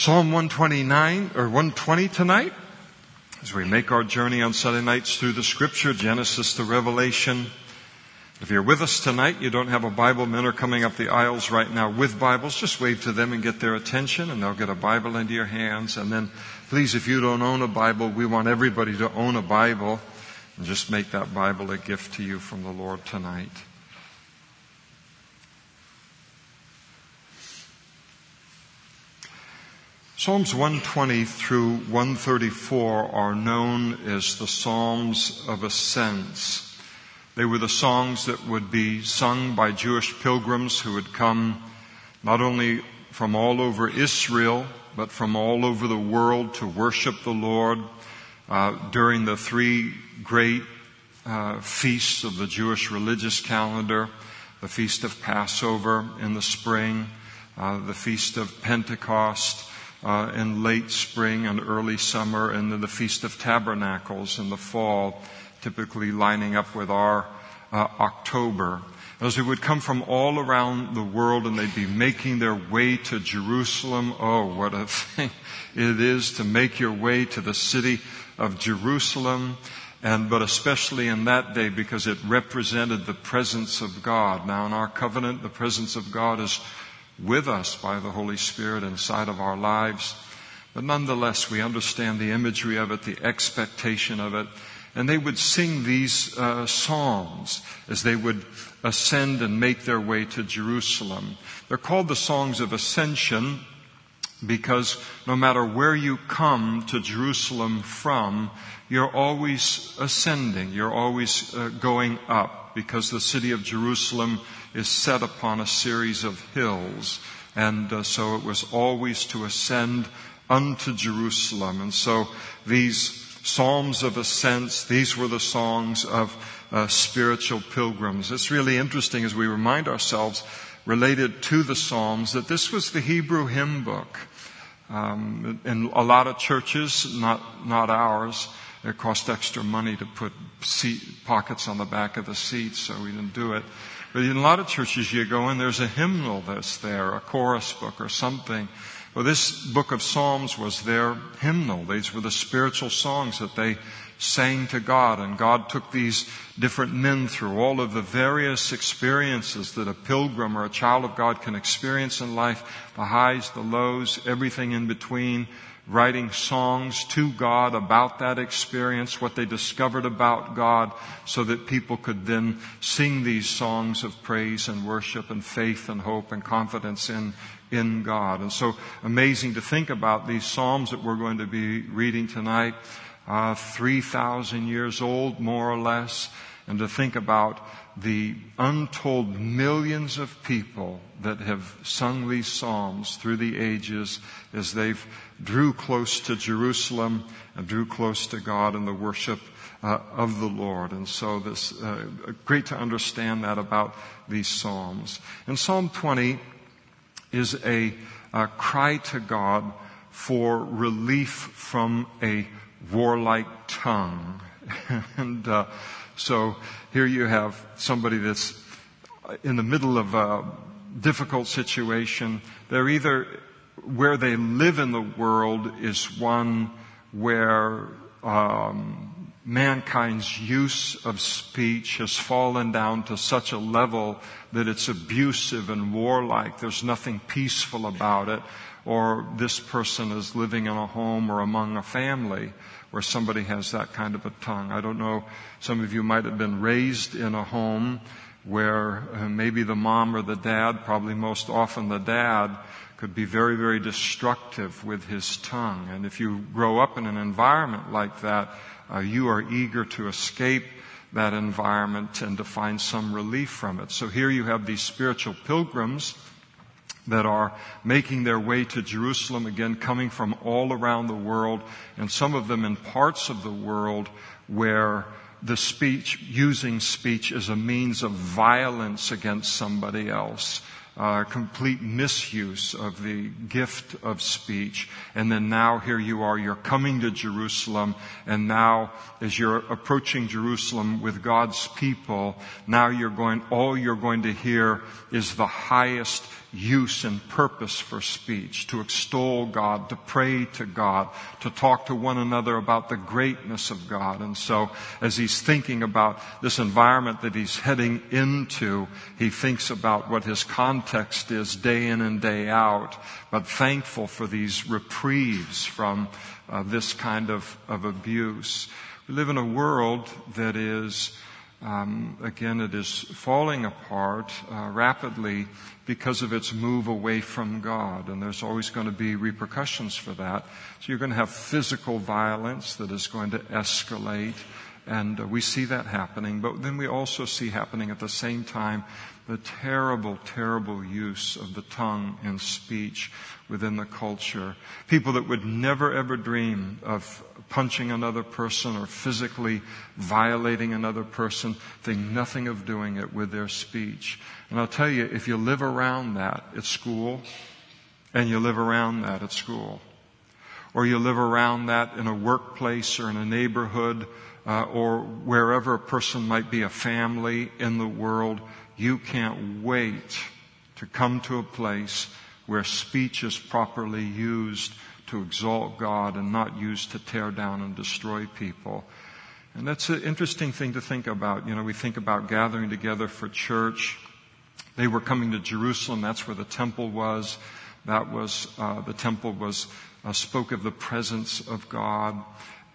Psalm 129 or 120 tonight as we make our journey on Sunday nights through the scripture, Genesis to Revelation. If you're with us tonight, you don't have a Bible, men are coming up the aisles right now with Bibles. Just wave to them and get their attention and they'll get a Bible into your hands. And then please, if you don't own a Bible, we want everybody to own a Bible and just make that Bible a gift to you from the Lord tonight. Psalms 120 through 134 are known as the Psalms of Ascents. They were the songs that would be sung by Jewish pilgrims who had come not only from all over Israel, but from all over the world to worship the Lord uh, during the three great uh, feasts of the Jewish religious calendar the Feast of Passover in the spring, uh, the Feast of Pentecost, uh, in late spring and early summer, and then the Feast of Tabernacles in the fall, typically lining up with our uh, October. As they would come from all around the world and they'd be making their way to Jerusalem. Oh, what a thing it is to make your way to the city of Jerusalem. And, but especially in that day because it represented the presence of God. Now in our covenant, the presence of God is with us by the Holy Spirit inside of our lives. But nonetheless, we understand the imagery of it, the expectation of it. And they would sing these uh, psalms as they would ascend and make their way to Jerusalem. They're called the songs of ascension because no matter where you come to Jerusalem from, you're always ascending. You're always uh, going up because the city of Jerusalem is set upon a series of hills. And uh, so it was always to ascend unto Jerusalem. And so these Psalms of Ascents, these were the songs of uh, spiritual pilgrims. It's really interesting as we remind ourselves related to the Psalms that this was the Hebrew hymn book. Um, in a lot of churches, not, not ours, it cost extra money to put seat pockets on the back of the seats, so we didn't do it. But in a lot of churches you go in, there's a hymnal that's there, a chorus book or something. Well, this book of Psalms was their hymnal. These were the spiritual songs that they sang to God. And God took these different men through all of the various experiences that a pilgrim or a child of God can experience in life the highs, the lows, everything in between writing songs to God about that experience, what they discovered about God, so that people could then sing these songs of praise and worship and faith and hope and confidence in, in God. And so amazing to think about these Psalms that we're going to be reading tonight, uh, 3,000 years old, more or less, and to think about the untold millions of people that have sung these psalms through the ages as they've drew close to Jerusalem and drew close to God in the worship uh, of the Lord. And so this, uh, great to understand that about these Psalms. And Psalm 20 is a, a cry to God for relief from a warlike tongue. and uh, so here you have somebody that's in the middle of a difficult situation. They're either where they live in the world is one where um, mankind's use of speech has fallen down to such a level that it's abusive and warlike. There's nothing peaceful about it. Or this person is living in a home or among a family where somebody has that kind of a tongue. I don't know. Some of you might have been raised in a home where uh, maybe the mom or the dad, probably most often the dad, could be very, very destructive with his tongue. And if you grow up in an environment like that, uh, you are eager to escape that environment and to find some relief from it. So here you have these spiritual pilgrims that are making their way to Jerusalem again, coming from all around the world, and some of them in parts of the world where the speech, using speech as a means of violence against somebody else uh, complete misuse of the gift of speech. And then now here you are, you're coming to Jerusalem, and now as you're approaching Jerusalem with God's people, now you're going, all you're going to hear is the highest use and purpose for speech, to extol God, to pray to God, to talk to one another about the greatness of God. And so as he's thinking about this environment that he's heading into, he thinks about what his context is day in and day out, but thankful for these reprieves from uh, this kind of, of abuse. We live in a world that is um, again, it is falling apart uh, rapidly because of its move away from God, and there's always going to be repercussions for that. So you're going to have physical violence that is going to escalate, and uh, we see that happening. But then we also see happening at the same time the terrible, terrible use of the tongue and speech within the culture. People that would never ever dream of punching another person or physically violating another person think nothing of doing it with their speech. And I'll tell you, if you live around that at school, and you live around that at school, or you live around that in a workplace or in a neighborhood, uh, or wherever a person might be a family in the world, you can't wait to come to a place where speech is properly used to exalt God and not used to tear down and destroy people. And that's an interesting thing to think about. You know, we think about gathering together for church. They were coming to Jerusalem. That's where the temple was. That was, uh, the temple was, uh, spoke of the presence of God.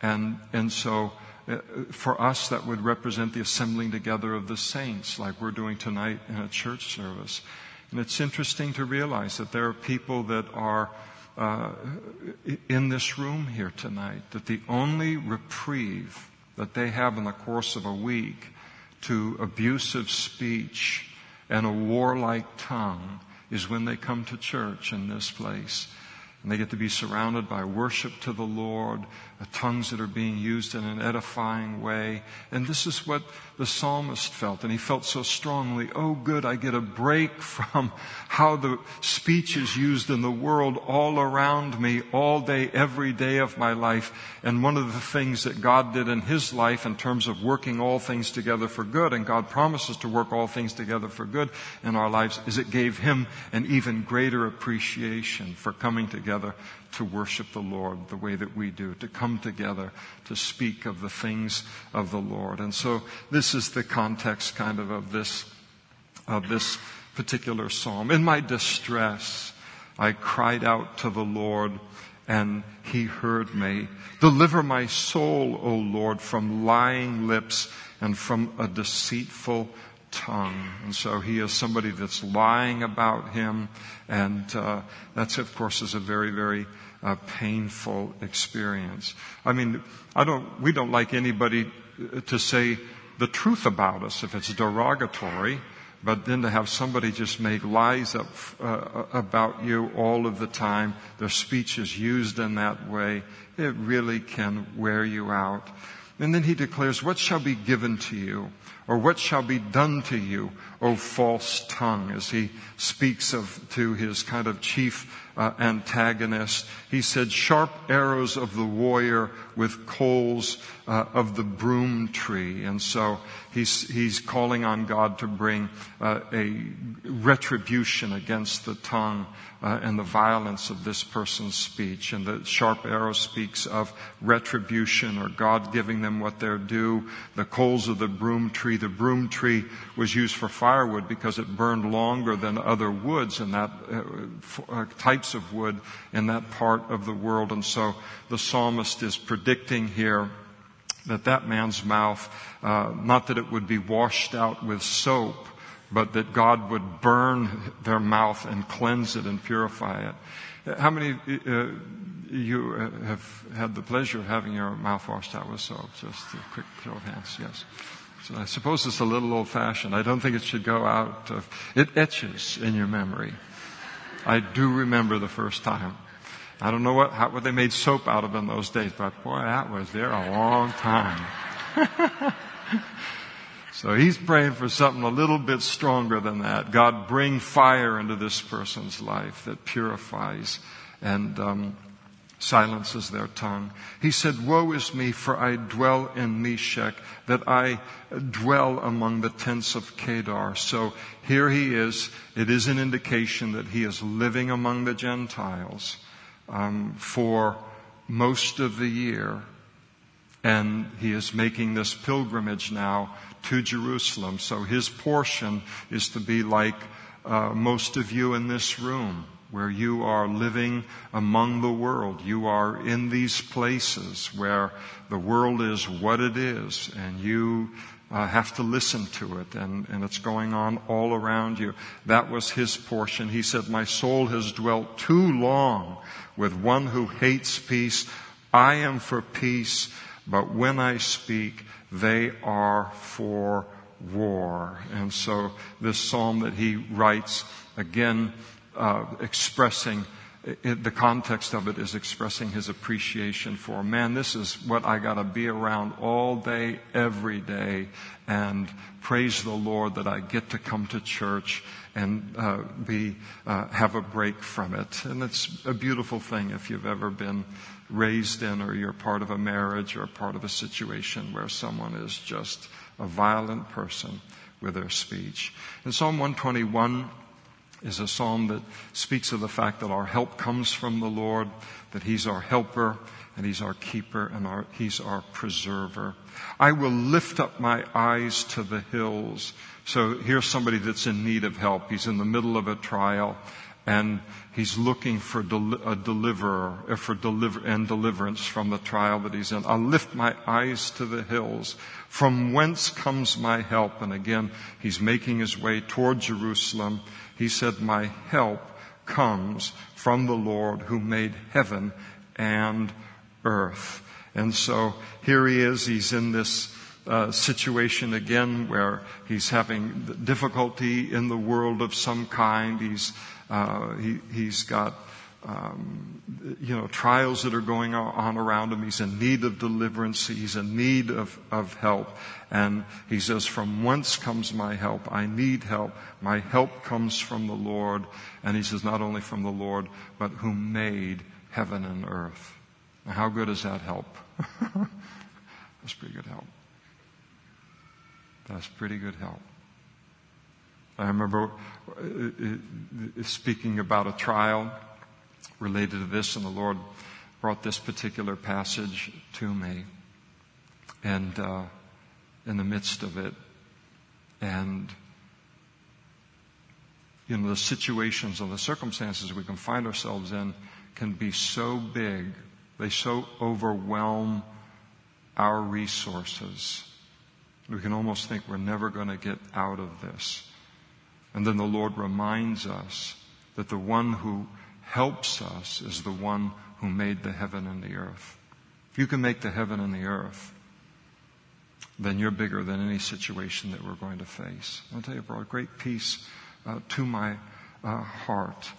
And, and so, uh, for us, that would represent the assembling together of the saints, like we're doing tonight in a church service. And it's interesting to realize that there are people that are uh, in this room here tonight, that the only reprieve that they have in the course of a week to abusive speech and a warlike tongue is when they come to church in this place. And they get to be surrounded by worship to the Lord, tongues that are being used in an edifying way. And this is what the psalmist felt. And he felt so strongly, oh good, I get a break from how the speech is used in the world all around me all day, every day of my life. And one of the things that God did in his life in terms of working all things together for good, and God promises to work all things together for good in our lives, is it gave him an even greater appreciation for coming together to worship the Lord the way that we do, to come together to speak of the things of the Lord. And so this is the context kind of of this, of this particular psalm. In my distress, I cried out to the Lord and he heard me. Deliver my soul, O Lord, from lying lips and from a deceitful tongue. And so he is somebody that's lying about him. And uh, that's, of course, is a very, very uh, painful experience. I mean, I don't, we don't like anybody to say the truth about us if it's derogatory. But then to have somebody just make lies up uh, about you all of the time, their speech is used in that way, it really can wear you out. And then he declares, What shall be given to you? Or what shall be done to you, O false tongue, as he speaks of to his kind of chief uh, antagonist. He said, sharp arrows of the warrior with coals uh, of the broom tree. And so he's, he's calling on God to bring uh, a retribution against the tongue uh, and the violence of this person's speech. And the sharp arrow speaks of retribution or God giving them what they're due. The coals of the broom tree. The broom tree was used for firewood because it burned longer than other woods and that uh, uh, types of wood in that part of the world. And so the psalmist is predicting here that that man's mouth, uh, not that it would be washed out with soap, but that God would burn their mouth and cleanse it and purify it. How many uh, you have had the pleasure of having your mouth washed out with soap? Just a quick show of hands, yes. So I suppose it's a little old fashioned. I don't think it should go out of, it etches in your memory. I do remember the first time. I don't know what, how, what they made soap out of in those days, but boy, that was there a long time. So he's praying for something a little bit stronger than that. God, bring fire into this person's life that purifies. And um, silences their tongue. He said, Woe is me, for I dwell in Meshech, that I dwell among the tents of Kedar. So here he is. It is an indication that he is living among the Gentiles um, for most of the year. And he is making this pilgrimage now to Jerusalem. So his portion is to be like uh, most of you in this room where you are living among the world. You are in these places where the world is what it is and you uh, have to listen to it and, and it's going on all around you. That was his portion. He said, my soul has dwelt too long with one who hates peace. I am for peace, but when I speak, they are for war. And so this psalm that he writes again uh, expressing it, the context of it is expressing his appreciation for man this is what i got to be around all day every day and praise the lord that i get to come to church and uh, be uh, have a break from it. And it's a beautiful thing if you've ever been raised in or you're part of a marriage or part of a situation where someone is just a violent person with their speech. In psalm 121 is a psalm that speaks of the fact that our help comes from the Lord, that He's our helper, and He's our keeper, and our, He's our preserver. I will lift up my eyes to the hills. So here's somebody that's in need of help. He's in the middle of a trial, and he's looking for del- a deliverer, uh, for deliver and deliverance from the trial that he's in. I'll lift my eyes to the hills. From whence comes my help? And again, he's making his way toward Jerusalem. He said, My help comes from the Lord who made heaven and earth. And so here he is. He's in this uh, situation again where he's having difficulty in the world of some kind. He's, uh, he, he's got um, you know, trials that are going on around him. He's in need of deliverance. He's in need of, of help. And he says, from whence comes my help? I need help. My help comes from the Lord. And he says, not only from the Lord, but who made heaven and earth. Now, how good is that help? That's pretty good help. That's pretty good help. I remember uh, uh, speaking about a trial related to this, and the Lord brought this particular passage to me. And uh, in the midst of it, and you know, the situations and the circumstances we can find ourselves in can be so big, they so overwhelm our resources. We can almost think we're never going to get out of this. And then the Lord reminds us that the one who helps us is the one who made the heaven and the earth. If you can make the heaven and the earth, then you're bigger than any situation that we're going to face. I'll tell you, brought great peace uh, to my uh, heart.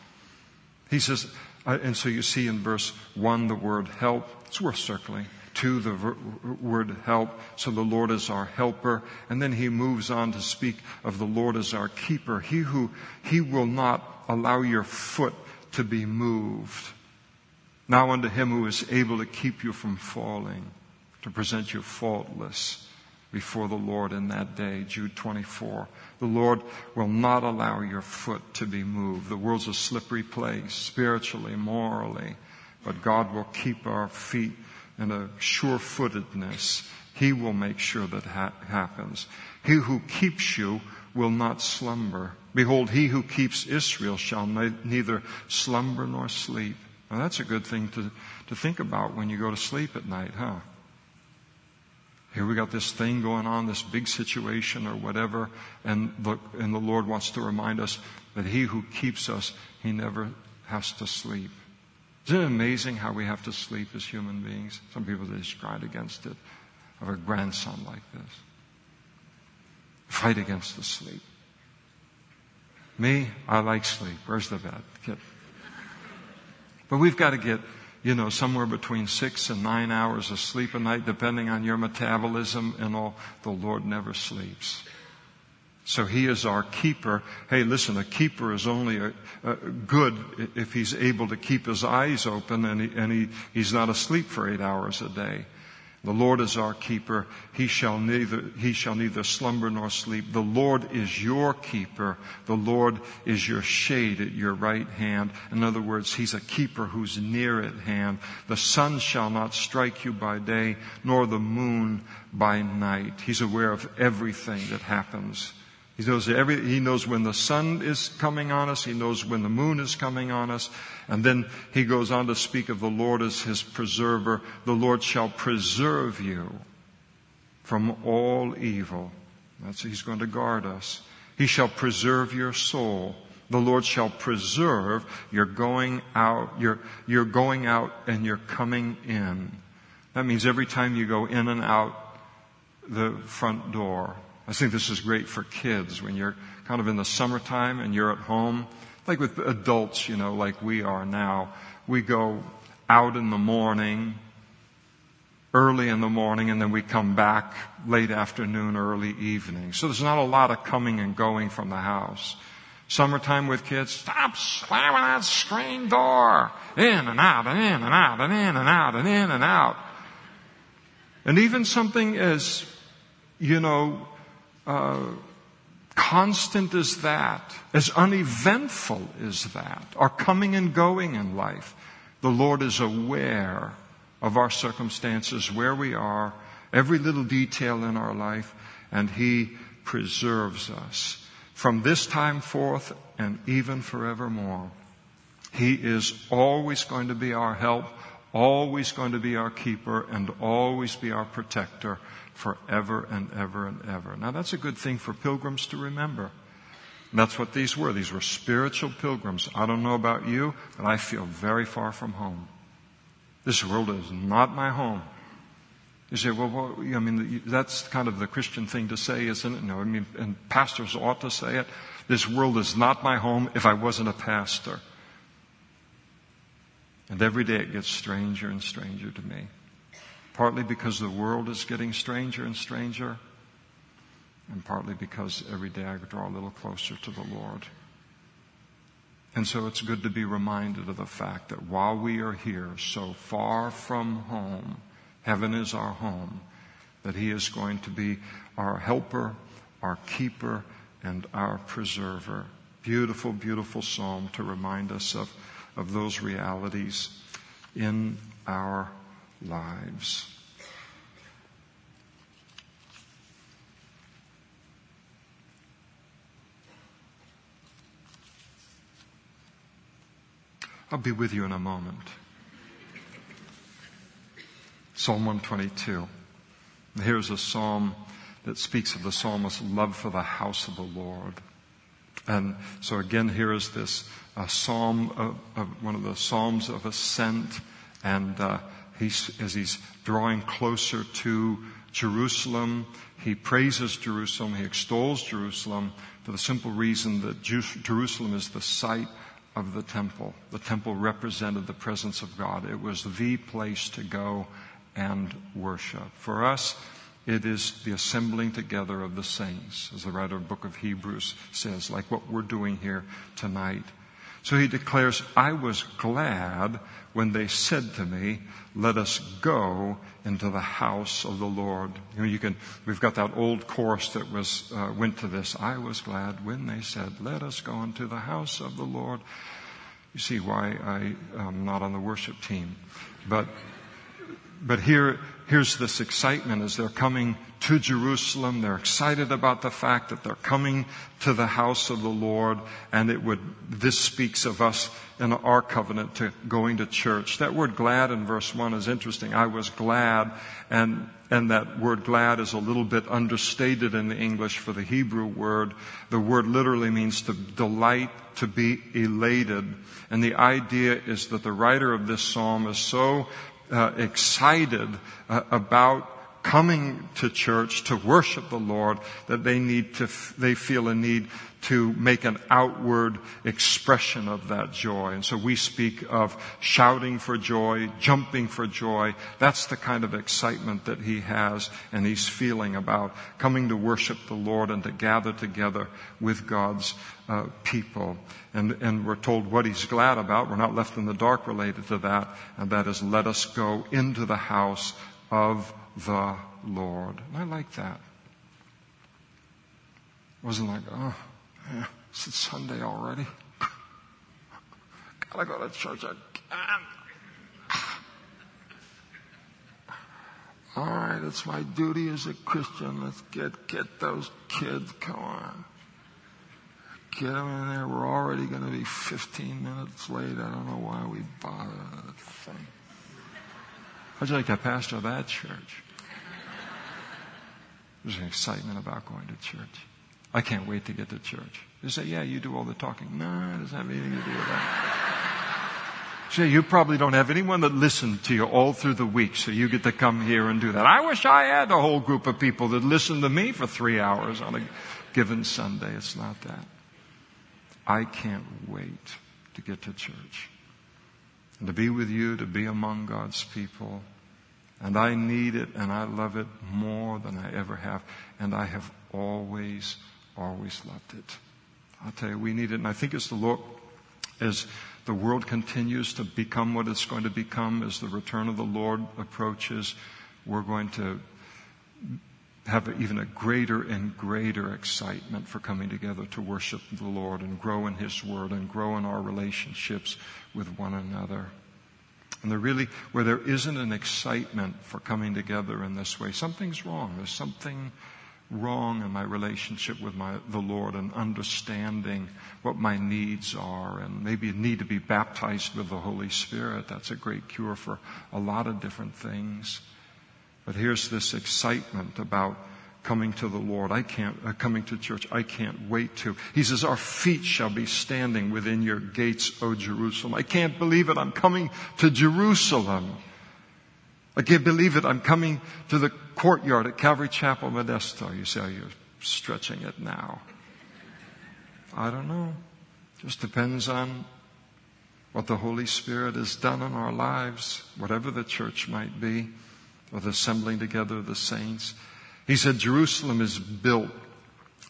He says, uh, and so you see in verse 1 the word help. It's worth circling. Two, the ver- word help. So the Lord is our helper. And then he moves on to speak of the Lord as our keeper. He who, he will not allow your foot to be moved. Now unto him who is able to keep you from falling, to present you faultless before the Lord in that day. Jude 24. The Lord will not allow your foot to be moved. The world's a slippery place, spiritually, morally, but God will keep our feet in a sure footedness. He will make sure that ha- happens. He who keeps you will not slumber. Behold, he who keeps Israel shall neither slumber nor sleep. Now that's a good thing to, to think about when you go to sleep at night, huh? Here we got this thing going on, this big situation or whatever, and the, and the Lord wants to remind us that he who keeps us, he never has to sleep. Isn't it amazing how we have to sleep as human beings? Some people just fight against it. Have a grandson like this. Fight against the sleep. Me, I like sleep. Where's the bed? Get. But we've got to get, you know, somewhere between six and nine hours of sleep a night, depending on your metabolism and all. The Lord never sleeps. So he is our keeper. Hey, listen, a keeper is only a, a good if he's able to keep his eyes open and, he, and he, he's not asleep for eight hours a day. The Lord is our keeper. He shall neither, he shall neither slumber nor sleep. The Lord is your keeper. The Lord is your shade at your right hand. In other words, He's a keeper who's near at hand. The sun shall not strike you by day, nor the moon by night. He's aware of everything that happens. He knows every, he knows when the sun is coming on us. He knows when the moon is coming on us. And then he goes on to speak of the Lord as his preserver. The Lord shall preserve you from all evil. That's, he's going to guard us. He shall preserve your soul. The Lord shall preserve your going out, your, your going out and your coming in. That means every time you go in and out the front door, I think this is great for kids when you're kind of in the summertime and you're at home. Like with adults, you know, like we are now. We go out in the morning, early in the morning, and then we come back late afternoon, early evening. So there's not a lot of coming and going from the house. Summertime with kids, stop slamming that screen door. In and out and in and out and in and out and in and out. And even something as, you know, uh, constant as that, as uneventful as that, our coming and going in life, the Lord is aware of our circumstances, where we are, every little detail in our life, and He preserves us from this time forth and even forevermore. He is always going to be our help, always going to be our keeper, and always be our protector forever and ever and ever. Now that's a good thing for pilgrims to remember. And that's what these were. These were spiritual pilgrims. I don't know about you, but I feel very far from home. This world is not my home. You say, well, well, I mean, that's kind of the Christian thing to say, isn't it? No, I mean, and pastors ought to say it. This world is not my home if I wasn't a pastor. And every day it gets stranger and stranger to me partly because the world is getting stranger and stranger, and partly because every day I draw a little closer to the Lord. And so it's good to be reminded of the fact that while we are here so far from home, heaven is our home, that He is going to be our helper, our keeper, and our preserver. Beautiful, beautiful psalm to remind us of, of those realities in our lives. I'll be with you in a moment. Psalm 122. Here's a psalm that speaks of the psalmist's love for the house of the Lord. And so again, here is this uh, psalm of, of, one of the psalms of ascent, and uh, he's, as he's drawing closer to Jerusalem, he praises Jerusalem, he extols Jerusalem for the simple reason that Jerusalem is the site of the temple. The temple represented the presence of God. It was the place to go and worship. For us, it is the assembling together of the saints, as the writer of the book of Hebrews says, like what we're doing here tonight. So he declares, I was glad when they said to me, let us go into the house of the Lord. You know, you can, we've got that old chorus that was, uh, went to this. I was glad when they said, let us go into the house of the Lord. You see why I am not on the worship team. But, but here, here's this excitement as they're coming to Jerusalem. They're excited about the fact that they're coming to the house of the Lord. And it would, this speaks of us in our covenant to going to church. That word glad in verse one is interesting. I was glad and and that word glad is a little bit understated in the English for the Hebrew word. The word literally means to delight, to be elated. And the idea is that the writer of this psalm is so uh, excited uh, about coming to church to worship the Lord that they need to, they feel a need to make an outward expression of that joy. And so we speak of shouting for joy, jumping for joy. That's the kind of excitement that he has and he's feeling about coming to worship the Lord and to gather together with God's uh, people. And, and we're told what he's glad about. We're not left in the dark related to that. And that is let us go into the house of the Lord. And I like that. It wasn't like, oh, it's Sunday already. Gotta go to church again. All right, it's my duty as a Christian. Let's get get those kids. Come on, get them in there. We're already going to be 15 minutes late. I don't know why we bother that thing. How'd you like to pastor that church? There's an excitement about going to church. I can't wait to get to church. You say, yeah, you do all the talking. No, it doesn't have anything to do with that. Say, you probably don't have anyone that listened to you all through the week, so you get to come here and do that. I wish I had a whole group of people that listened to me for three hours on a given Sunday. It's not that. I can't wait to get to church and to be with you, to be among God's people. And I need it and I love it more than I ever have. And I have always always loved it. I'll tell you, we need it. And I think as the Lord, as the world continues to become what it's going to become, as the return of the Lord approaches, we're going to have even a greater and greater excitement for coming together to worship the Lord and grow in His Word and grow in our relationships with one another. And there really, where there isn't an excitement for coming together in this way, something's wrong. There's something wrong in my relationship with my, the Lord and understanding what my needs are and maybe a need to be baptized with the Holy Spirit. That's a great cure for a lot of different things. But here's this excitement about coming to the Lord. I can't, uh, coming to church. I can't wait to. He says, our feet shall be standing within your gates, O Jerusalem. I can't believe it. I'm coming to Jerusalem. I can't believe it. I'm coming to the courtyard at Calvary Chapel, Modesto. You say, oh, you're stretching it now. I don't know. Just depends on what the Holy Spirit has done in our lives, whatever the church might be, the assembling together of the saints. He said Jerusalem is built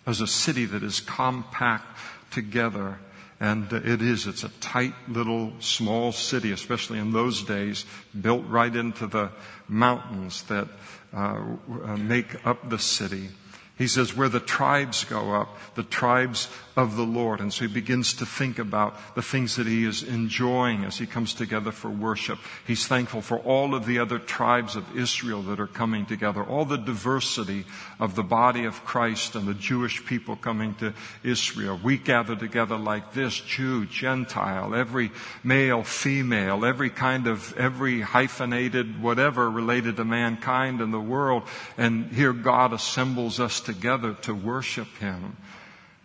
as a city that is compact together and it is, it's a tight little small city, especially in those days, built right into the mountains that uh, uh make up the city. He says, where the tribes go up, the tribes of the Lord. And so he begins to think about the things that he is enjoying as he comes together for worship. He's thankful for all of the other tribes of Israel that are coming together, all the diversity of the body of Christ and the Jewish people coming to Israel. We gather together like this, Jew, Gentile, every male, female, every kind of, every hyphenated, whatever related to mankind in the world. And here God assembles us together to worship Him.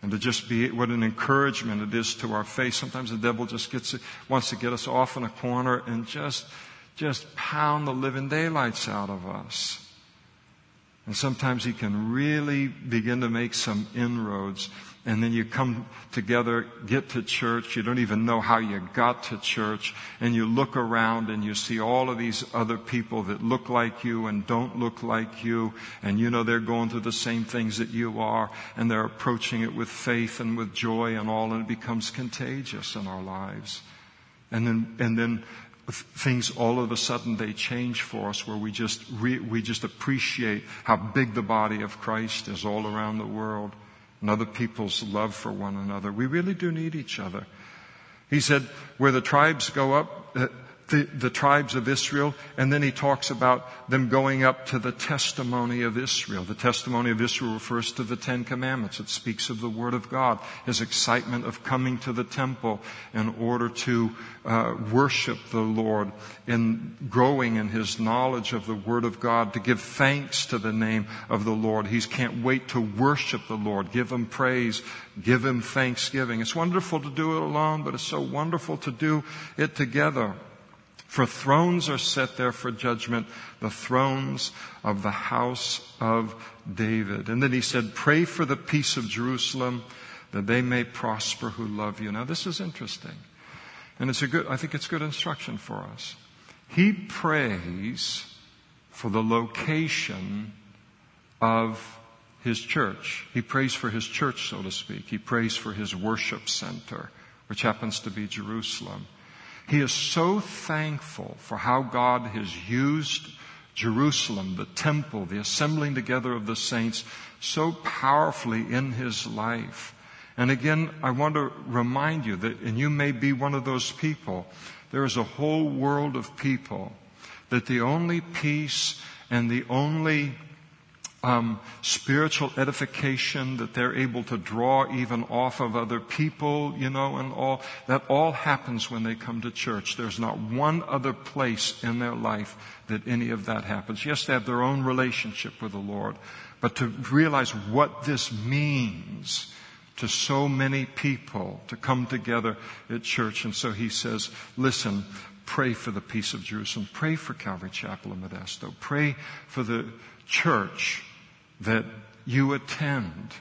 And to just be, what an encouragement it is to our faith. Sometimes the devil just gets, wants to get us off in a corner and just, just pound the living daylights out of us. And sometimes he can really begin to make some inroads and then you come together, get to church, you don't even know how you got to church, and you look around and you see all of these other people that look like you and don't look like you, and you know they're going through the same things that you are, and they're approaching it with faith and with joy and all, and it becomes contagious in our lives. And then, and then things all of a sudden they change for us where we just re, we just appreciate how big the body of Christ is all around the world and other people's love for one another. We really do need each other. He said, where the tribes go up, the, the tribes of Israel, and then he talks about them going up to the testimony of Israel. The testimony of Israel refers to the Ten Commandments. It speaks of the Word of God, his excitement of coming to the temple in order to uh, worship the Lord, in growing in his knowledge of the Word of God, to give thanks to the name of the Lord. He can't wait to worship the Lord, give him praise, give him thanksgiving. It's wonderful to do it alone, but it's so wonderful to do it together. For thrones are set there for judgment, the thrones of the house of David. And then he said, Pray for the peace of Jerusalem, that they may prosper who love you. Now, this is interesting. And it's a good, I think it's good instruction for us. He prays for the location of his church. He prays for his church, so to speak. He prays for his worship center, which happens to be Jerusalem. He is so thankful for how God has used Jerusalem, the temple, the assembling together of the saints, so powerfully in his life. And again, I want to remind you that, and you may be one of those people, there is a whole world of people that the only peace and the only um, spiritual edification that they're able to draw even off of other people, you know, and all. That all happens when they come to church. There's not one other place in their life that any of that happens. Yes, they have their own relationship with the Lord, but to realize what this means to so many people to come together at church. And so he says, listen, pray for the peace of Jerusalem. Pray for Calvary Chapel in Modesto. Pray for the church that you attend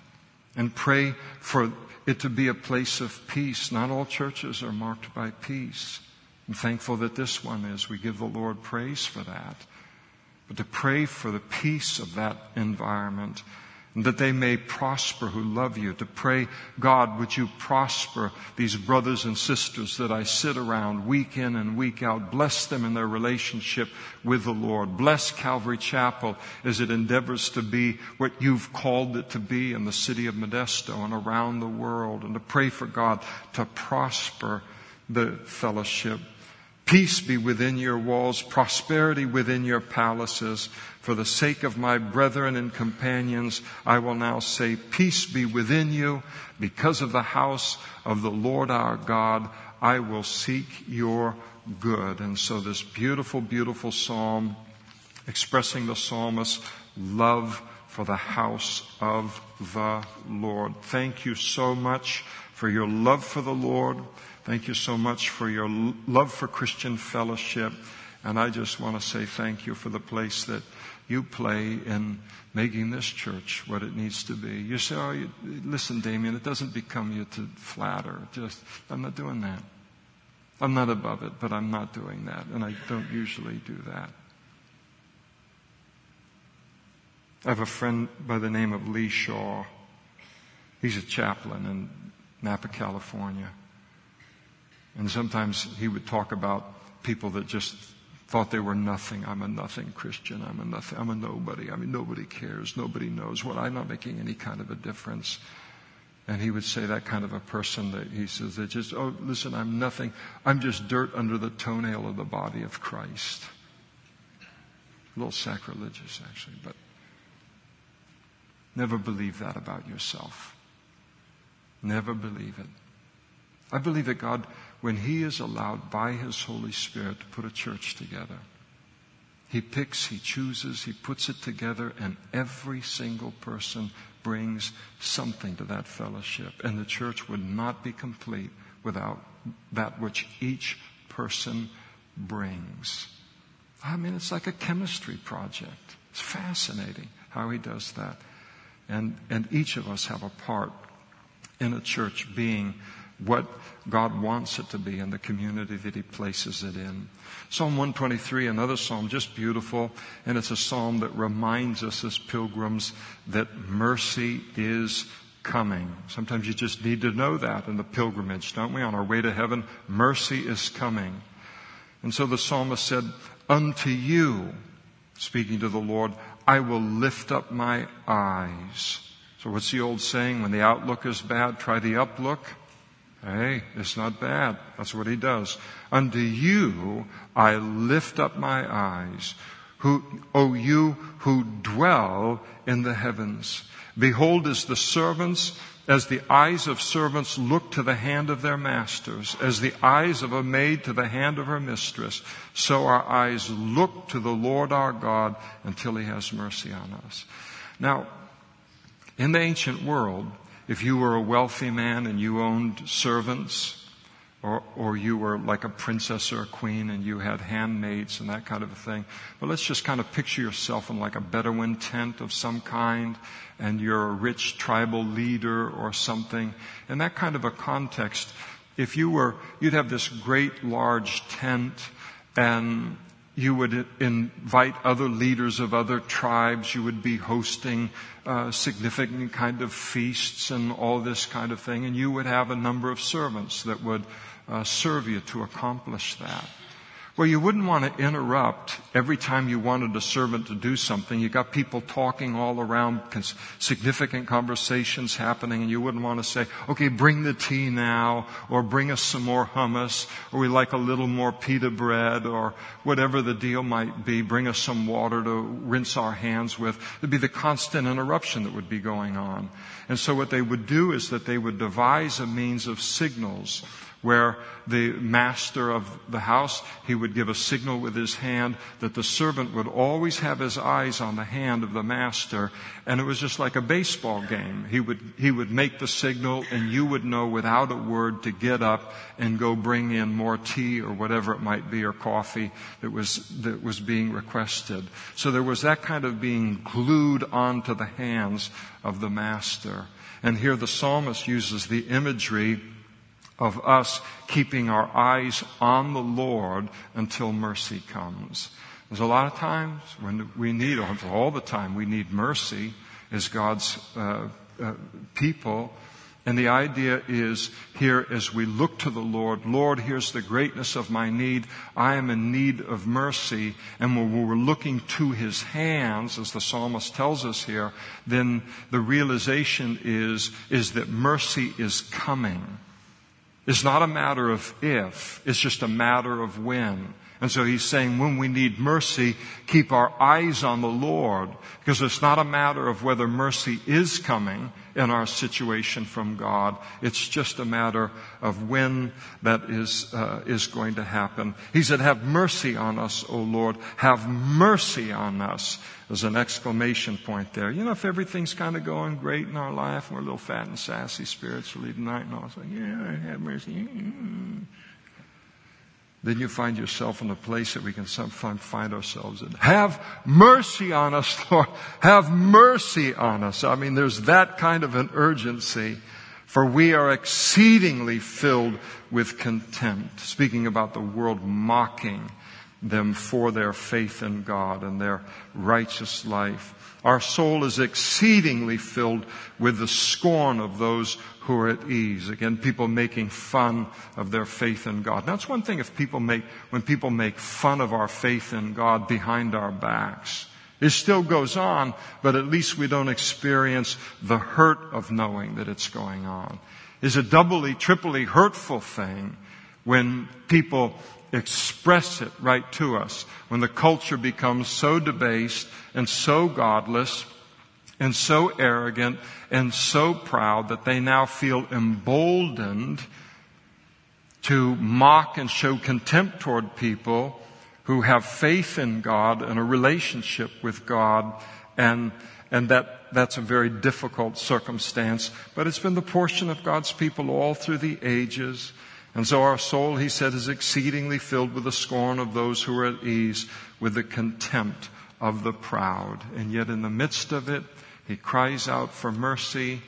and pray for it to be a place of peace. Not all churches are marked by peace. I'm thankful that this one is. We give the Lord praise for that. But to pray for the peace of that environment that they may prosper who love you. To pray, God, would you prosper these brothers and sisters that I sit around week in and week out. Bless them in their relationship with the Lord. Bless Calvary Chapel as it endeavors to be what you've called it to be in the city of Modesto and around the world. And to pray for God to prosper the fellowship. Peace be within your walls, prosperity within your palaces. For the sake of my brethren and companions, I will now say, Peace be within you. Because of the house of the Lord our God, I will seek your good. And so this beautiful, beautiful psalm expressing the psalmist's love for the house of the Lord. Thank you so much for your love for the Lord. Thank you so much for your love for Christian fellowship. And I just want to say thank you for the place that you play in making this church what it needs to be. You say, oh, you, listen, Damien, it doesn't become you to flatter. Just, I'm not doing that. I'm not above it, but I'm not doing that. And I don't usually do that. I have a friend by the name of Lee Shaw. He's a chaplain in Napa, California. And sometimes he would talk about people that just thought they were nothing. I'm a nothing Christian. I'm a nothing. I'm a nobody. I mean, nobody cares. Nobody knows what. I'm not making any kind of a difference. And he would say that kind of a person that he says that just, oh, listen, I'm nothing. I'm just dirt under the toenail of the body of Christ. A little sacrilegious, actually, but never believe that about yourself. Never believe it. I believe that God when He is allowed by His Holy Spirit to put a church together. He picks, He chooses, He puts it together, and every single person brings something to that fellowship. And the church would not be complete without that which each person brings. I mean, it's like a chemistry project. It's fascinating how he does that. And, and each of us have a part in a church being what God wants it to be in the community that He places it in. Psalm 123, another psalm, just beautiful, and it's a psalm that reminds us as pilgrims that mercy is coming. Sometimes you just need to know that in the pilgrimage, don't we? On our way to heaven, mercy is coming. And so the psalmist said, Unto you, speaking to the Lord, I will lift up my eyes. So what's the old saying? When the outlook is bad, try the uplook. Hey, it's not bad. That's what he does. Unto you I lift up my eyes, who, O you who dwell in the heavens. Behold, as the servants, as the eyes of servants look to the hand of their masters, as the eyes of a maid to the hand of her mistress, so our eyes look to the Lord our God until he has mercy on us. Now, in the ancient world, if you were a wealthy man and you owned servants, or, or you were like a princess or a queen and you had handmaids and that kind of a thing. But let's just kind of picture yourself in like a Bedouin tent of some kind and you're a rich tribal leader or something. In that kind of a context, if you were, you'd have this great large tent and you would invite other leaders of other tribes. You would be hosting uh, significant kind of feasts and all this kind of thing. And you would have a number of servants that would uh, serve you to accomplish that. Well, you wouldn't want to interrupt every time you wanted a servant to do something. You got people talking all around, significant conversations happening, and you wouldn't want to say, okay, bring the tea now, or bring us some more hummus, or we like a little more pita bread, or whatever the deal might be, bring us some water to rinse our hands with. It'd be the constant interruption that would be going on. And so what they would do is that they would devise a means of signals where the master of the house, he would give a signal with his hand that the servant would always have his eyes on the hand of the master. And it was just like a baseball game. He would, he would make the signal and you would know without a word to get up and go bring in more tea or whatever it might be or coffee that was, that was being requested. So there was that kind of being glued onto the hands of the master. And here the psalmist uses the imagery of us keeping our eyes on the Lord until mercy comes. There's a lot of times when we need, all the time, we need mercy as God's uh, uh, people. And the idea is here as we look to the Lord, Lord, here's the greatness of my need. I am in need of mercy. And when we're looking to his hands, as the psalmist tells us here, then the realization is, is that mercy is coming is not a matter of if, it's just a matter of when. And so he's saying when we need mercy, keep our eyes on the Lord because it's not a matter of whether mercy is coming in our situation from God. It's just a matter of when that is, uh, is going to happen. He said, have mercy on us, O Lord. Have mercy on us. There's an exclamation point there. You know, if everything's kind of going great in our life and we're a little fat and sassy spiritually tonight and all, it's like, yeah, have mercy. Mm-hmm then you find yourself in a place that we can sometimes find ourselves in. Have mercy on us, Lord. Have mercy on us. I mean, there's that kind of an urgency. For we are exceedingly filled with contempt. Speaking about the world mocking them for their faith in God and their righteous life. Our soul is exceedingly filled with the scorn of those who are at ease. Again, people making fun of their faith in God. Now, it's one thing if people make, when people make fun of our faith in God behind our backs. It still goes on, but at least we don't experience the hurt of knowing that it's going on. It's a doubly, triply hurtful thing when people express it right to us. When the culture becomes so debased and so godless and so arrogant and so proud that they now feel emboldened to mock and show contempt toward people who have faith in God and a relationship with God and and that that's a very difficult circumstance, but it's been the portion of God's people all through the ages. And so our soul, he said, is exceedingly filled with the scorn of those who are at ease, with the contempt of the proud. And yet in the midst of it, he cries out for mercy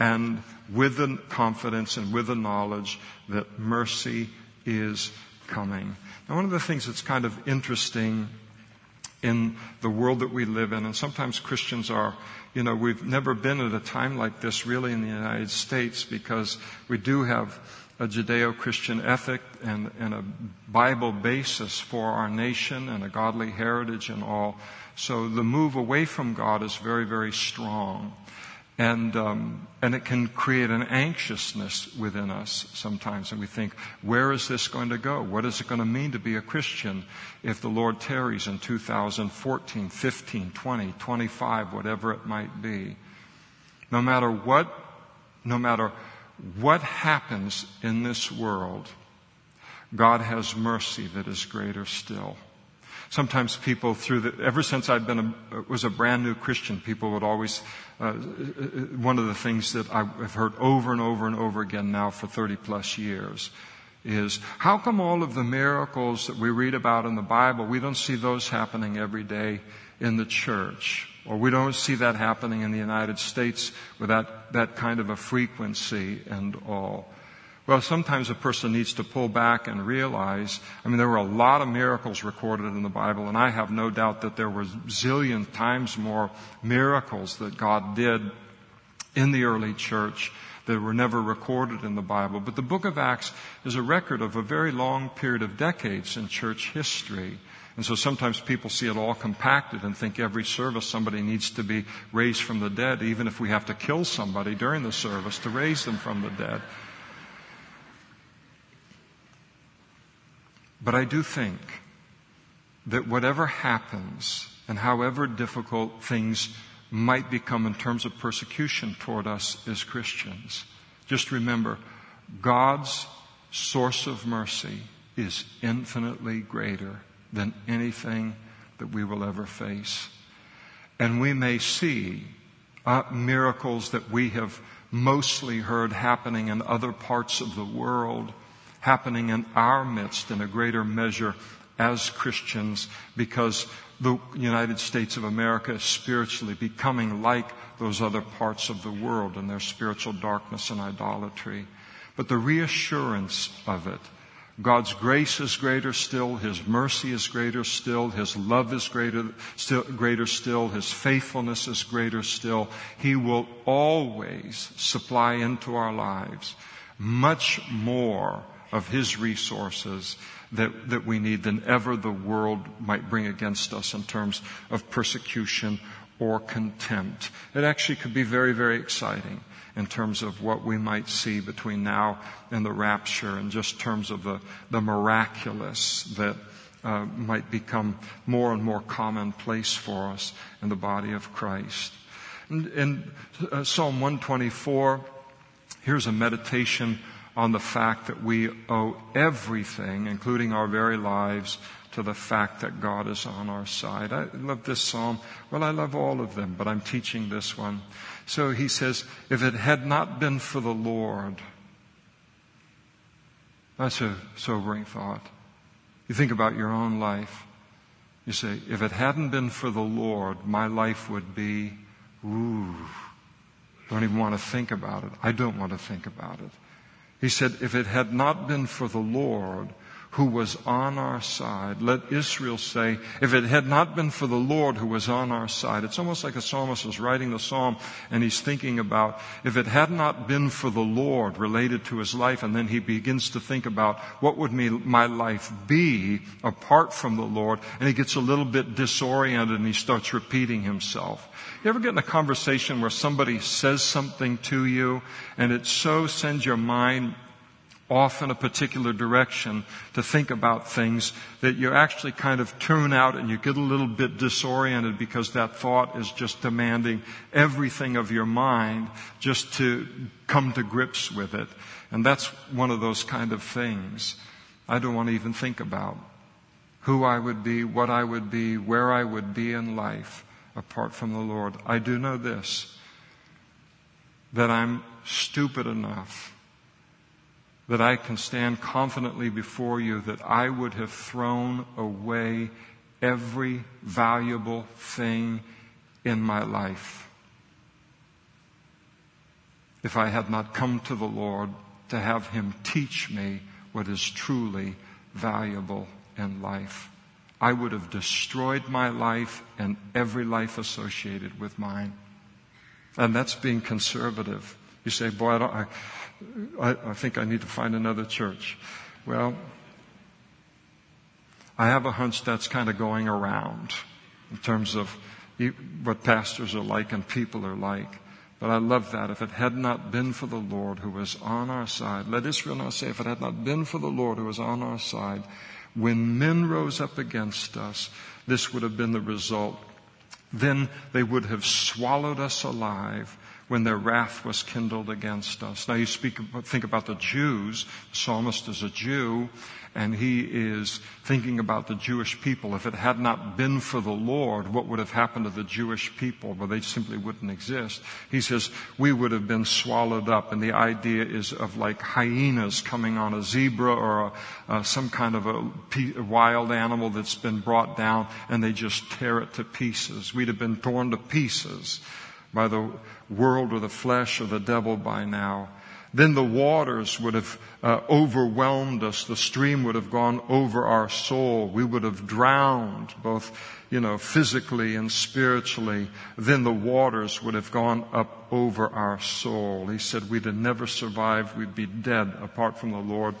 and with the confidence and with the knowledge that mercy is coming. Now one of the things that's kind of interesting in the world that we live in, and sometimes Christians are, you know, we've never been at a time like this really in the United States because we do have a Judeo Christian ethic and, and, a Bible basis for our nation and a godly heritage and all. So the move away from God is very, very strong. And, um, and it can create an anxiousness within us sometimes. And we think, where is this going to go? What is it going to mean to be a Christian if the Lord tarries in 2014, 15, 20, 25, whatever it might be? No matter what, no matter what happens in this world, God has mercy that is greater still. Sometimes people through the, ever since I've been a, was a brand new Christian, people would always, uh, one of the things that I've heard over and over and over again now for 30 plus years is how come all of the miracles that we read about in the Bible, we don't see those happening every day in the church? Or we don't see that happening in the United States with that, that kind of a frequency and all. Well, sometimes a person needs to pull back and realize, I mean, there were a lot of miracles recorded in the Bible, and I have no doubt that there were zillion times more miracles that God did in the early church that were never recorded in the Bible. But the book of Acts is a record of a very long period of decades in church history. And so sometimes people see it all compacted and think every service somebody needs to be raised from the dead, even if we have to kill somebody during the service to raise them from the dead. But I do think that whatever happens and however difficult things might become in terms of persecution toward us as Christians. Just remember, God's source of mercy is infinitely greater than anything that we will ever face. And we may see uh, miracles that we have mostly heard happening in other parts of the world, happening in our midst in a greater measure as Christians because the United States of America is spiritually becoming like those other parts of the world in their spiritual darkness and idolatry. But the reassurance of it, God's grace is greater still, His mercy is greater still, His love is greater still, greater still, His faithfulness is greater still. He will always supply into our lives much more of His resources that, that we need than ever the world might bring against us in terms of persecution or contempt. It actually could be very, very exciting in terms of what we might see between now and the rapture in just terms of the, the miraculous that uh, might become more and more commonplace for us in the body of Christ. In, in uh, Psalm 124, here's a meditation on the fact that we owe everything, including our very lives, to the fact that God is on our side. I love this psalm. Well, I love all of them, but I'm teaching this one. So he says, if it had not been for the Lord, that's a sobering thought. You think about your own life. You say, if it hadn't been for the Lord, my life would be, ooh, don't even want to think about it. I don't want to think about it. He said, if it had not been for the Lord who was on our side, let Israel say, if it had not been for the Lord who was on our side, it's almost like a psalmist is writing the psalm and he's thinking about, if it had not been for the Lord related to his life, and then he begins to think about what would my life be apart from the Lord, and he gets a little bit disoriented and he starts repeating himself. You ever get in a conversation where somebody says something to you and it so sends your mind off in a particular direction to think about things that you actually kind of tune out and you get a little bit disoriented because that thought is just demanding everything of your mind just to come to grips with it. And that's one of those kind of things I don't want to even think about. Who I would be, what I would be, where I would be in life apart from the Lord. I do know this that I'm stupid enough that I can stand confidently before you that I would have thrown away every valuable thing in my life if I had not come to the Lord to have Him teach me what is truly valuable in life. I would have destroyed my life and every life associated with mine. And that's being conservative. You say, boy, I, I, I think I need to find another church. Well, I have a hunch that's kind of going around in terms of what pastors are like and people are like. But I love that. If it had not been for the Lord who was on our side, let Israel now say, if it had not been for the Lord who was on our side, when men rose up against us, this would have been the result. Then they would have swallowed us alive when their wrath was kindled against us. Now you speak, think about the Jews. The psalmist is a Jew and he is thinking about the Jewish people. If it had not been for the Lord, what would have happened to the Jewish people? Well, they simply wouldn't exist. He says, we would have been swallowed up. And the idea is of like hyenas coming on a zebra or a, uh, some kind of a, a wild animal that's been brought down and they just tear it to pieces. We'd have been torn to pieces by the world or the flesh or the devil by now then the waters would have uh, overwhelmed us. The stream would have gone over our soul. We would have drowned both, you know, physically and spiritually. Then the waters would have gone up over our soul. He said we'd have never survived. We'd be dead apart from the Lord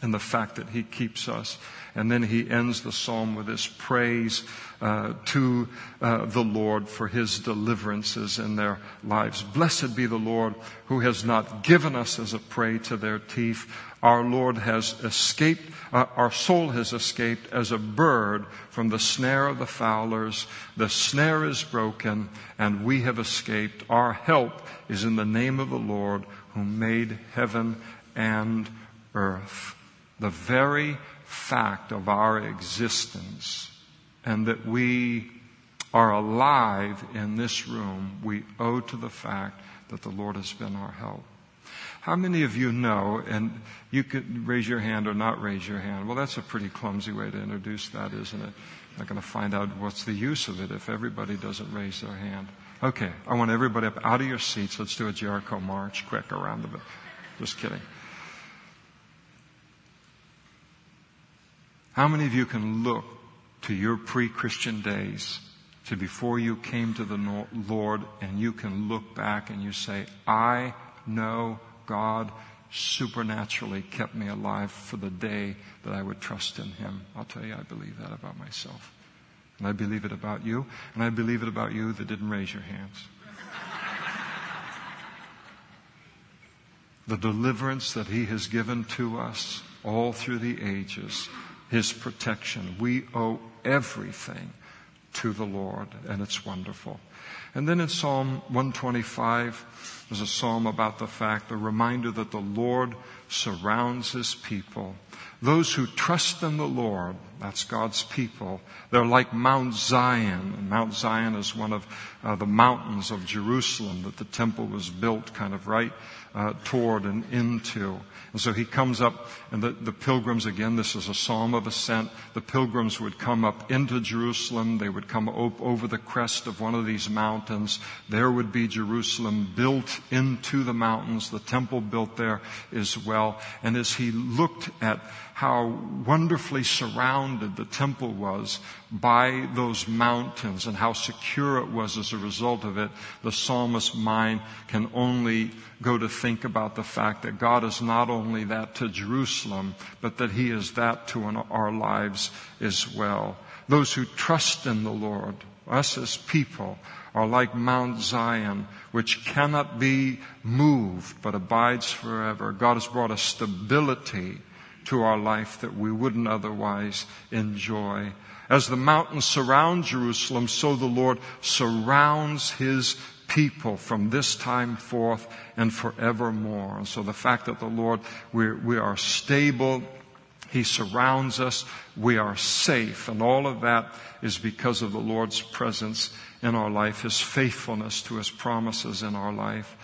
and the fact that He keeps us. And then he ends the psalm with his praise uh, to uh, the Lord for his deliverances in their lives. Blessed be the Lord who has not given us as a prey to their teeth. Our Lord has escaped, uh, our soul has escaped as a bird from the snare of the fowlers. The snare is broken and we have escaped. Our help is in the name of the Lord who made heaven and earth. The very fact of our existence and that we are alive in this room, we owe to the fact that the Lord has been our help. How many of you know, and you could raise your hand or not raise your hand? Well, that's a pretty clumsy way to introduce that, isn't it? I'm not going to find out what's the use of it if everybody doesn't raise their hand. Okay, I want everybody up out of your seats. Let's do a Jericho march quick around the. Just kidding. How many of you can look to your pre-Christian days to before you came to the Lord and you can look back and you say, I know God supernaturally kept me alive for the day that I would trust in Him. I'll tell you, I believe that about myself. And I believe it about you, and I believe it about you that didn't raise your hands. the deliverance that He has given to us all through the ages his protection. We owe everything to the Lord, and it's wonderful. And then in Psalm 125, there's a psalm about the fact, a reminder that the Lord surrounds his people. Those who trust in the Lord, that's God's people, they're like Mount Zion. And Mount Zion is one of uh, the mountains of Jerusalem that the temple was built kind of right uh, toward and into. And so he comes up, and the, the pilgrims, again, this is a psalm of ascent. The pilgrims would come up into Jerusalem. They would come op- over the crest of one of these mountains. There would be Jerusalem built into the mountains, the temple built there as well. And as he looked at how wonderfully surrounded the temple was by those mountains and how secure it was as a result of it, the psalmist's mind can only go to think about the fact that God is not only that to Jerusalem, but that He is that to our lives as well. Those who trust in the Lord, us as people, are like Mount Zion, which cannot be moved but abides forever. God has brought a stability to our life that we wouldn't otherwise enjoy. As the mountains surround Jerusalem, so the Lord surrounds His people from this time forth and forevermore. So the fact that the Lord, we, we are stable, He surrounds us, we are safe, and all of that is because of the Lord's presence in our life, His faithfulness to His promises in our life.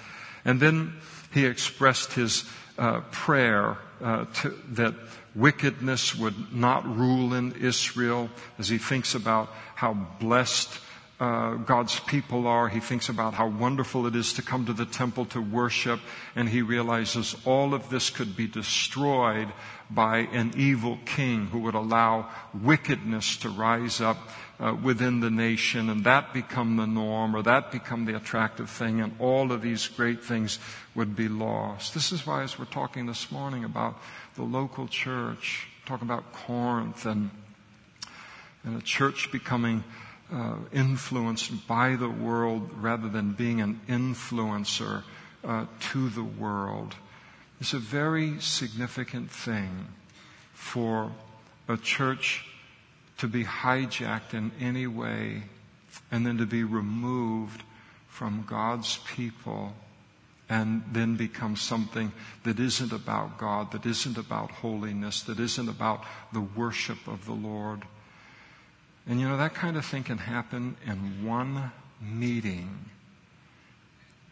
And then He expressed His uh, prayer uh, to, that wickedness would not rule in Israel as he thinks about how blessed uh, God's people are. He thinks about how wonderful it is to come to the temple to worship, and he realizes all of this could be destroyed by an evil king who would allow wickedness to rise up uh, within the nation and that become the norm or that become the attractive thing and all of these great things would be lost. This is why as we're talking this morning about the local church, talking about Corinth and, and a church becoming uh, influenced by the world rather than being an influencer uh, to the world. is a very significant thing for a church to be hijacked in any way and then to be removed from God's people and then become something that isn't about God, that isn't about holiness, that isn't about the worship of the Lord. And you know, that kind of thing can happen in one meeting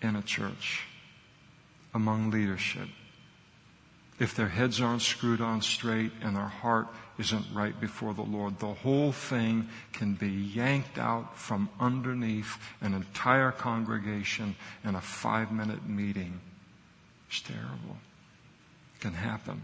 in a church among leadership. If their heads aren't screwed on straight and their heart isn't right before the Lord. The whole thing can be yanked out from underneath an entire congregation in a five minute meeting. It's terrible. It can happen.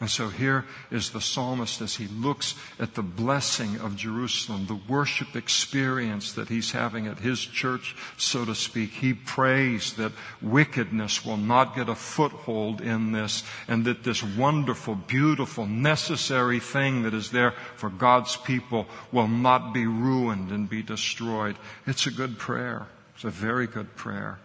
And so here is the psalmist as he looks at the blessing of Jerusalem, the worship experience that he's having at his church, so to speak. He prays that wickedness will not get a foothold in this and that this wonderful, beautiful, necessary thing that is there for God's people will not be ruined and be destroyed. It's a good prayer. It's a very good prayer.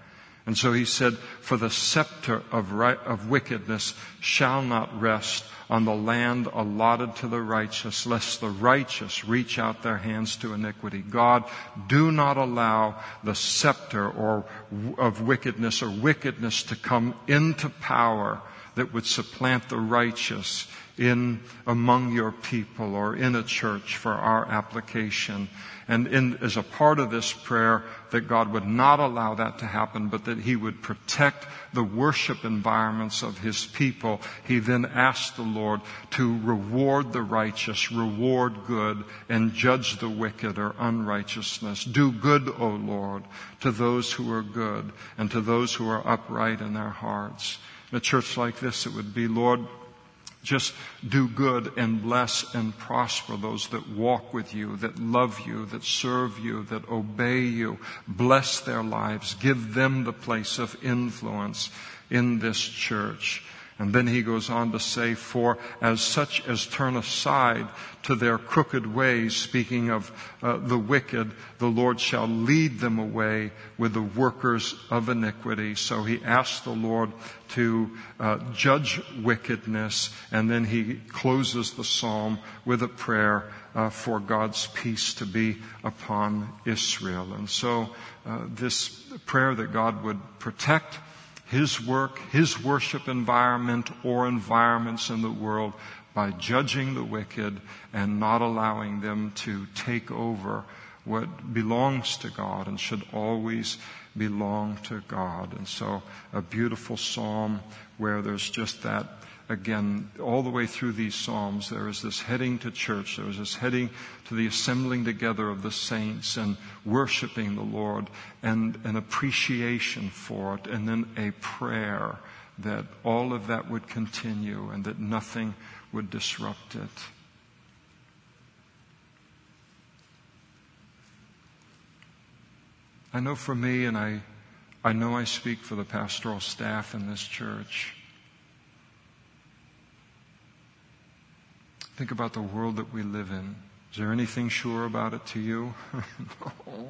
And so he said, For the scepter of, right, of wickedness shall not rest on the land allotted to the righteous, lest the righteous reach out their hands to iniquity. God, do not allow the scepter or of wickedness or wickedness to come into power that would supplant the righteous in among your people or in a church for our application. And in, as a part of this prayer, that God would not allow that to happen, but that He would protect the worship environments of His people. He then asked the Lord to reward the righteous, reward good, and judge the wicked or unrighteousness. Do good, O Lord, to those who are good and to those who are upright in their hearts. In a church like this, it would be, Lord, just do good and bless and prosper those that walk with you, that love you, that serve you, that obey you. Bless their lives. Give them the place of influence in this church. And then he goes on to say, For as such as turn aside to their crooked ways, speaking of uh, the wicked, the Lord shall lead them away with the workers of iniquity. So he asks the Lord to uh, judge wickedness, and then he closes the psalm with a prayer uh, for God's peace to be upon Israel. And so uh, this prayer that God would protect his work, his worship environment or environments in the world by judging the wicked and not allowing them to take over what belongs to God and should always belong to God. And so a beautiful psalm where there's just that again, all the way through these Psalms, there is this heading to church. There is this heading to the assembling together of the saints and worshiping the Lord and an appreciation for it and then a prayer that all of that would continue and that nothing would disrupt it. I know for me, and I, I know I speak for the pastoral staff in this church, Think about the world that we live in. Is there anything sure about it to you? no.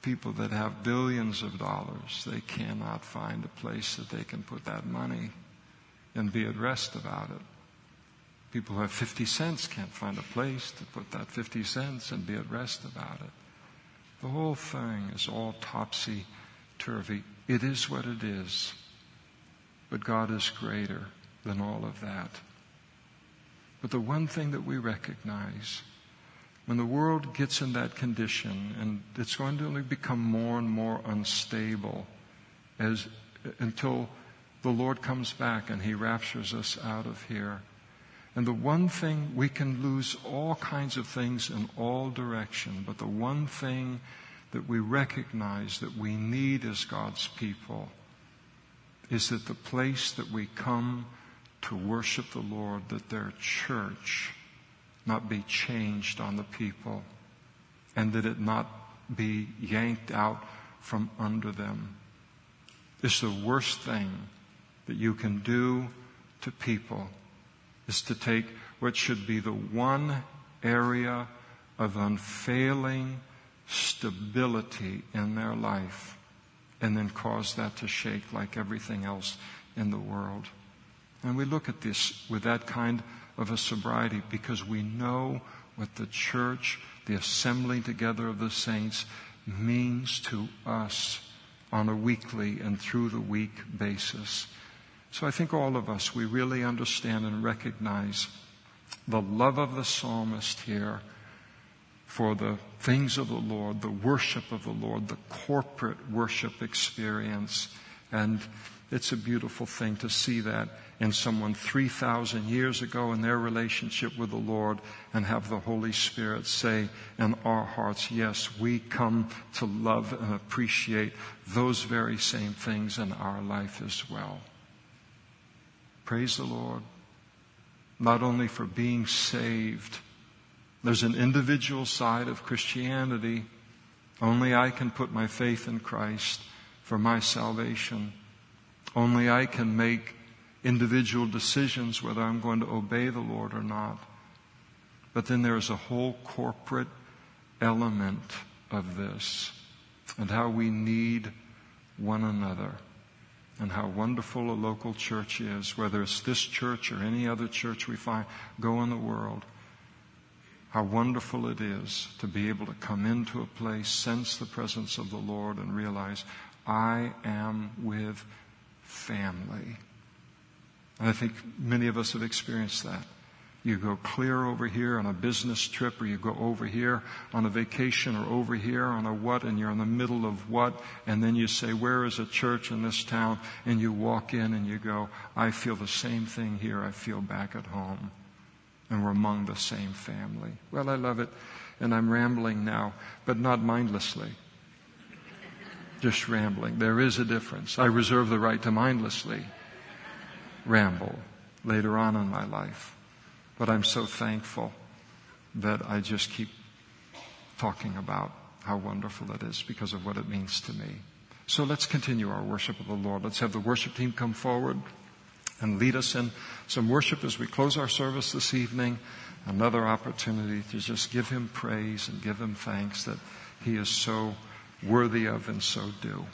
People that have billions of dollars, they cannot find a place that they can put that money and be at rest about it. People who have 50 cents can't find a place to put that 50 cents and be at rest about it. The whole thing is all topsy turvy. It is what it is. But God is greater than all of that. But the one thing that we recognize when the world gets in that condition, and it's going to only become more and more unstable as, until the Lord comes back and He raptures us out of here. And the one thing, we can lose all kinds of things in all direction, but the one thing that we recognize that we need as God's people is that the place that we come to worship the Lord, that their church not be changed on the people, and that it not be yanked out from under them. It's the worst thing that you can do to people is to take what should be the one area of unfailing stability in their life and then cause that to shake like everything else in the world. And we look at this with that kind of a sobriety because we know what the church, the assembling together of the saints, means to us on a weekly and through the week basis. So I think all of us, we really understand and recognize the love of the psalmist here for the things of the Lord, the worship of the Lord, the corporate worship experience. And it's a beautiful thing to see that in someone 3,000 years ago in their relationship with the Lord and have the Holy Spirit say in our hearts, yes, we come to love and appreciate those very same things in our life as well. Praise the Lord. Not only for being saved, there's an individual side of Christianity. Only I can put my faith in Christ for my salvation. Only I can make individual decisions whether I'm going to obey the Lord or not. But then there's a whole corporate element of this and how we need one another and how wonderful a local church is, whether it's this church or any other church we find go in the world. How wonderful it is to be able to come into a place, sense the presence of the Lord, and realize I am with family. And I think many of us have experienced that. You go clear over here on a business trip, or you go over here on a vacation, or over here on a what, and you're in the middle of what, and then you say, Where is a church in this town? And you walk in and you go, I feel the same thing here I feel back at home. And we're among the same family. Well, I love it, and I'm rambling now, but not mindlessly. Just rambling. There is a difference. I reserve the right to mindlessly ramble later on in my life. But I'm so thankful that I just keep talking about how wonderful it is because of what it means to me. So let's continue our worship of the Lord. Let's have the worship team come forward and lead us in some worship as we close our service this evening. Another opportunity to just give Him praise and give Him thanks that He is so worthy of and so due.